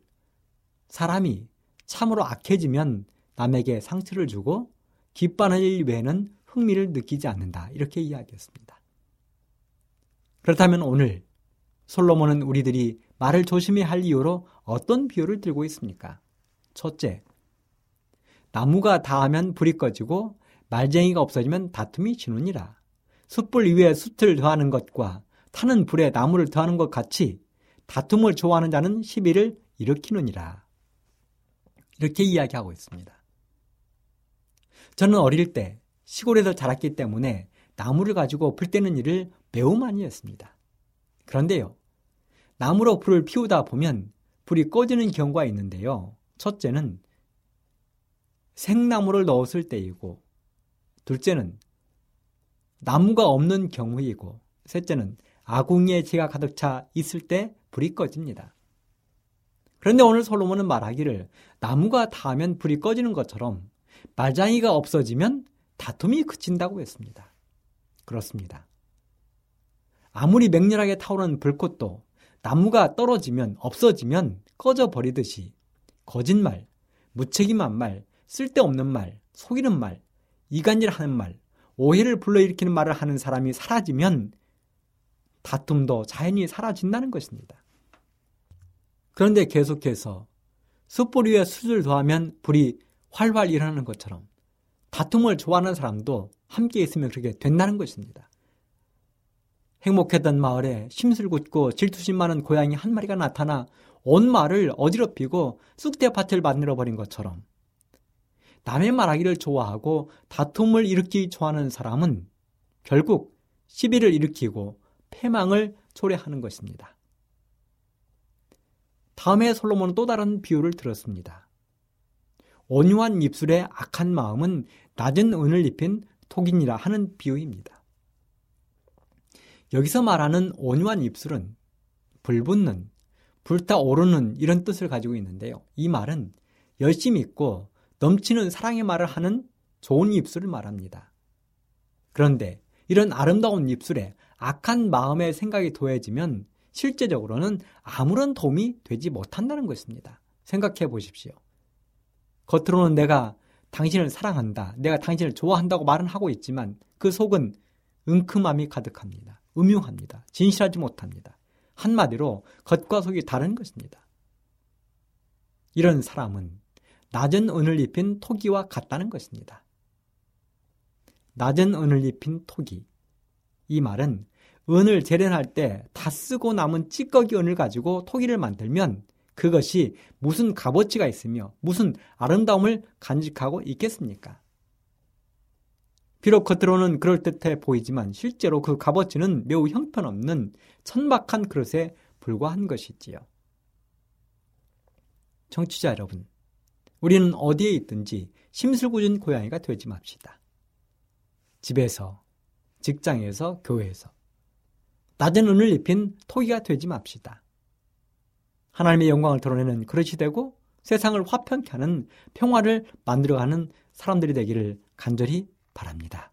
사람이 참으로 악해지면 남에게 상처를 주고 기뻐하는 일 외에는 흥미를 느끼지 않는다. 이렇게 이야기했습니다. 그렇다면 오늘 솔로몬은 우리들이 말을 조심해야 할 이유로 어떤 비유를 들고 있습니까? 첫째, 나무가 닿으면 불이 꺼지고 말쟁이가 없어지면 다툼이 지느니라. 숯불 위에 숯을 더하는 것과 타는 불에 나무를 더하는 것 같이 다툼을 좋아하는 자는 시비를 일으키느니라. 이렇게 이야기하고 있습니다. 저는 어릴 때 시골에서 자랐기 때문에 나무를 가지고 불 때는 일을 매우 많이 했습니다. 그런데요, 나무로 불을 피우다 보면 불이 꺼지는 경우가 있는데요. 첫째는 생나무를 넣었을 때이고, 둘째는 나무가 없는 경우이고, 셋째는 아궁이에 재가 가득 차 있을 때 불이 꺼집니다. 그런데 오늘 솔로몬은 말하기를 나무가 닿으면 불이 꺼지는 것처럼 말장이가 없어지면 다툼이 그친다고 했습니다. 그렇습니다. 아무리 맹렬하게 타오르는 불꽃도 나무가 떨어지면 없어지면 꺼져 버리듯이 거짓말, 무책임한 말, 쓸데없는 말, 속이는 말, 이간질하는 말, 오해를 불러일으키는 말을 하는 사람이 사라지면 다툼도 자연히 사라진다는 것입니다. 그런데 계속해서 숯불 위에 숯을 더하면 불이 활활 일어나는 것처럼 다툼을 좋아하는 사람도 함께 있으면 그렇게 된다는 것입니다. 행복했던 마을에 심술궂고 질투심 많은 고양이 한 마리가 나타나 온 마을을 어지럽히고 쑥대밭을 만들어 버린 것처럼 남의 말하기를 좋아하고 다툼을 일으키기 좋아하는 사람은 결국 시비를 일으키고 패망을 초래하는 것입니다. 다음에 솔로몬은 또 다른 비유를 들었습니다. 온유한 입술에 악한 마음은 낮은 은을 입힌 톡인이라 하는 비유입니다. 여기서 말하는 온유한 입술은 불붙는, 불타오르는 이런 뜻을 가지고 있는데요. 이 말은 열심 있고 넘치는 사랑의 말을 하는 좋은 입술을 말합니다. 그런데 이런 아름다운 입술에 악한 마음의 생각이 더해지면 실제적으로는 아무런 도움이 되지 못한다는 것입니다. 생각해 보십시오. 겉으로는 내가 당신을 사랑한다. 내가 당신을 좋아한다고 말은 하고 있지만 그 속은 은큼함이 가득합니다. 음흉합니다. 진실하지 못합니다. 한마디로 겉과 속이 다른 것입니다. 이런 사람은 낮은 은을 입힌 토기와 같다는 것입니다. 낮은 은을 입힌 토기. 이 말은 은을 재련할 때 다 쓰고 남은 찌꺼기 은을 가지고 토기를 만들면 그것이 무슨 값어치가 있으며 무슨 아름다움을 간직하고 있겠습니까? 비록 겉으로는 그럴듯해 보이지만 실제로 그 값어치는 매우 형편없는 천박한 그릇에 불과한 것이지요. 청취자 여러분, 우리는 어디에 있든지 심술궂은 고양이가 되지 맙시다. 집에서, 직장에서, 교회에서 낮은 은을 입힌 토기가 되지 맙시다. 하나님의 영광을 드러내는 그릇이 되고 세상을 화평케 하는 평화를 만들어가는 사람들이 되기를 간절히 바랍니다.